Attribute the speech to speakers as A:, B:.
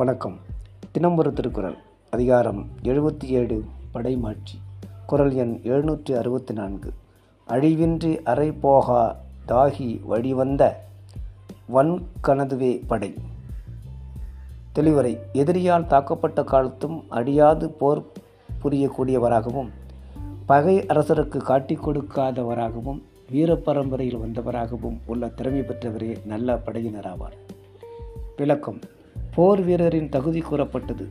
A: வணக்கம். தினம்பொரு திருக்குறள் அதிகாரம் எழுபத்தி ஏழு படைமாட்சி குறள் எண் எழுநூற்றி அறுபத்தி நான்கு அழிவின்றி அறை போகா தாகி வழிவந்த வன்கனதுவே படை. தெளிவரை எதிரியால் தாக்கப்பட்ட காலத்தும் அழியாது போர் புரியக்கூடியவராகவும் பகை அரசருக்கு காட்டிக் கொடுக்காதவராகவும் வீரப்பரம்பரையில் வந்தவராகவும் உள்ள திறமை பெற்றவரே நல்ல படையினராவார். விளக்கம் போர் வீரரின் தகுதி கூறப்பட்டது.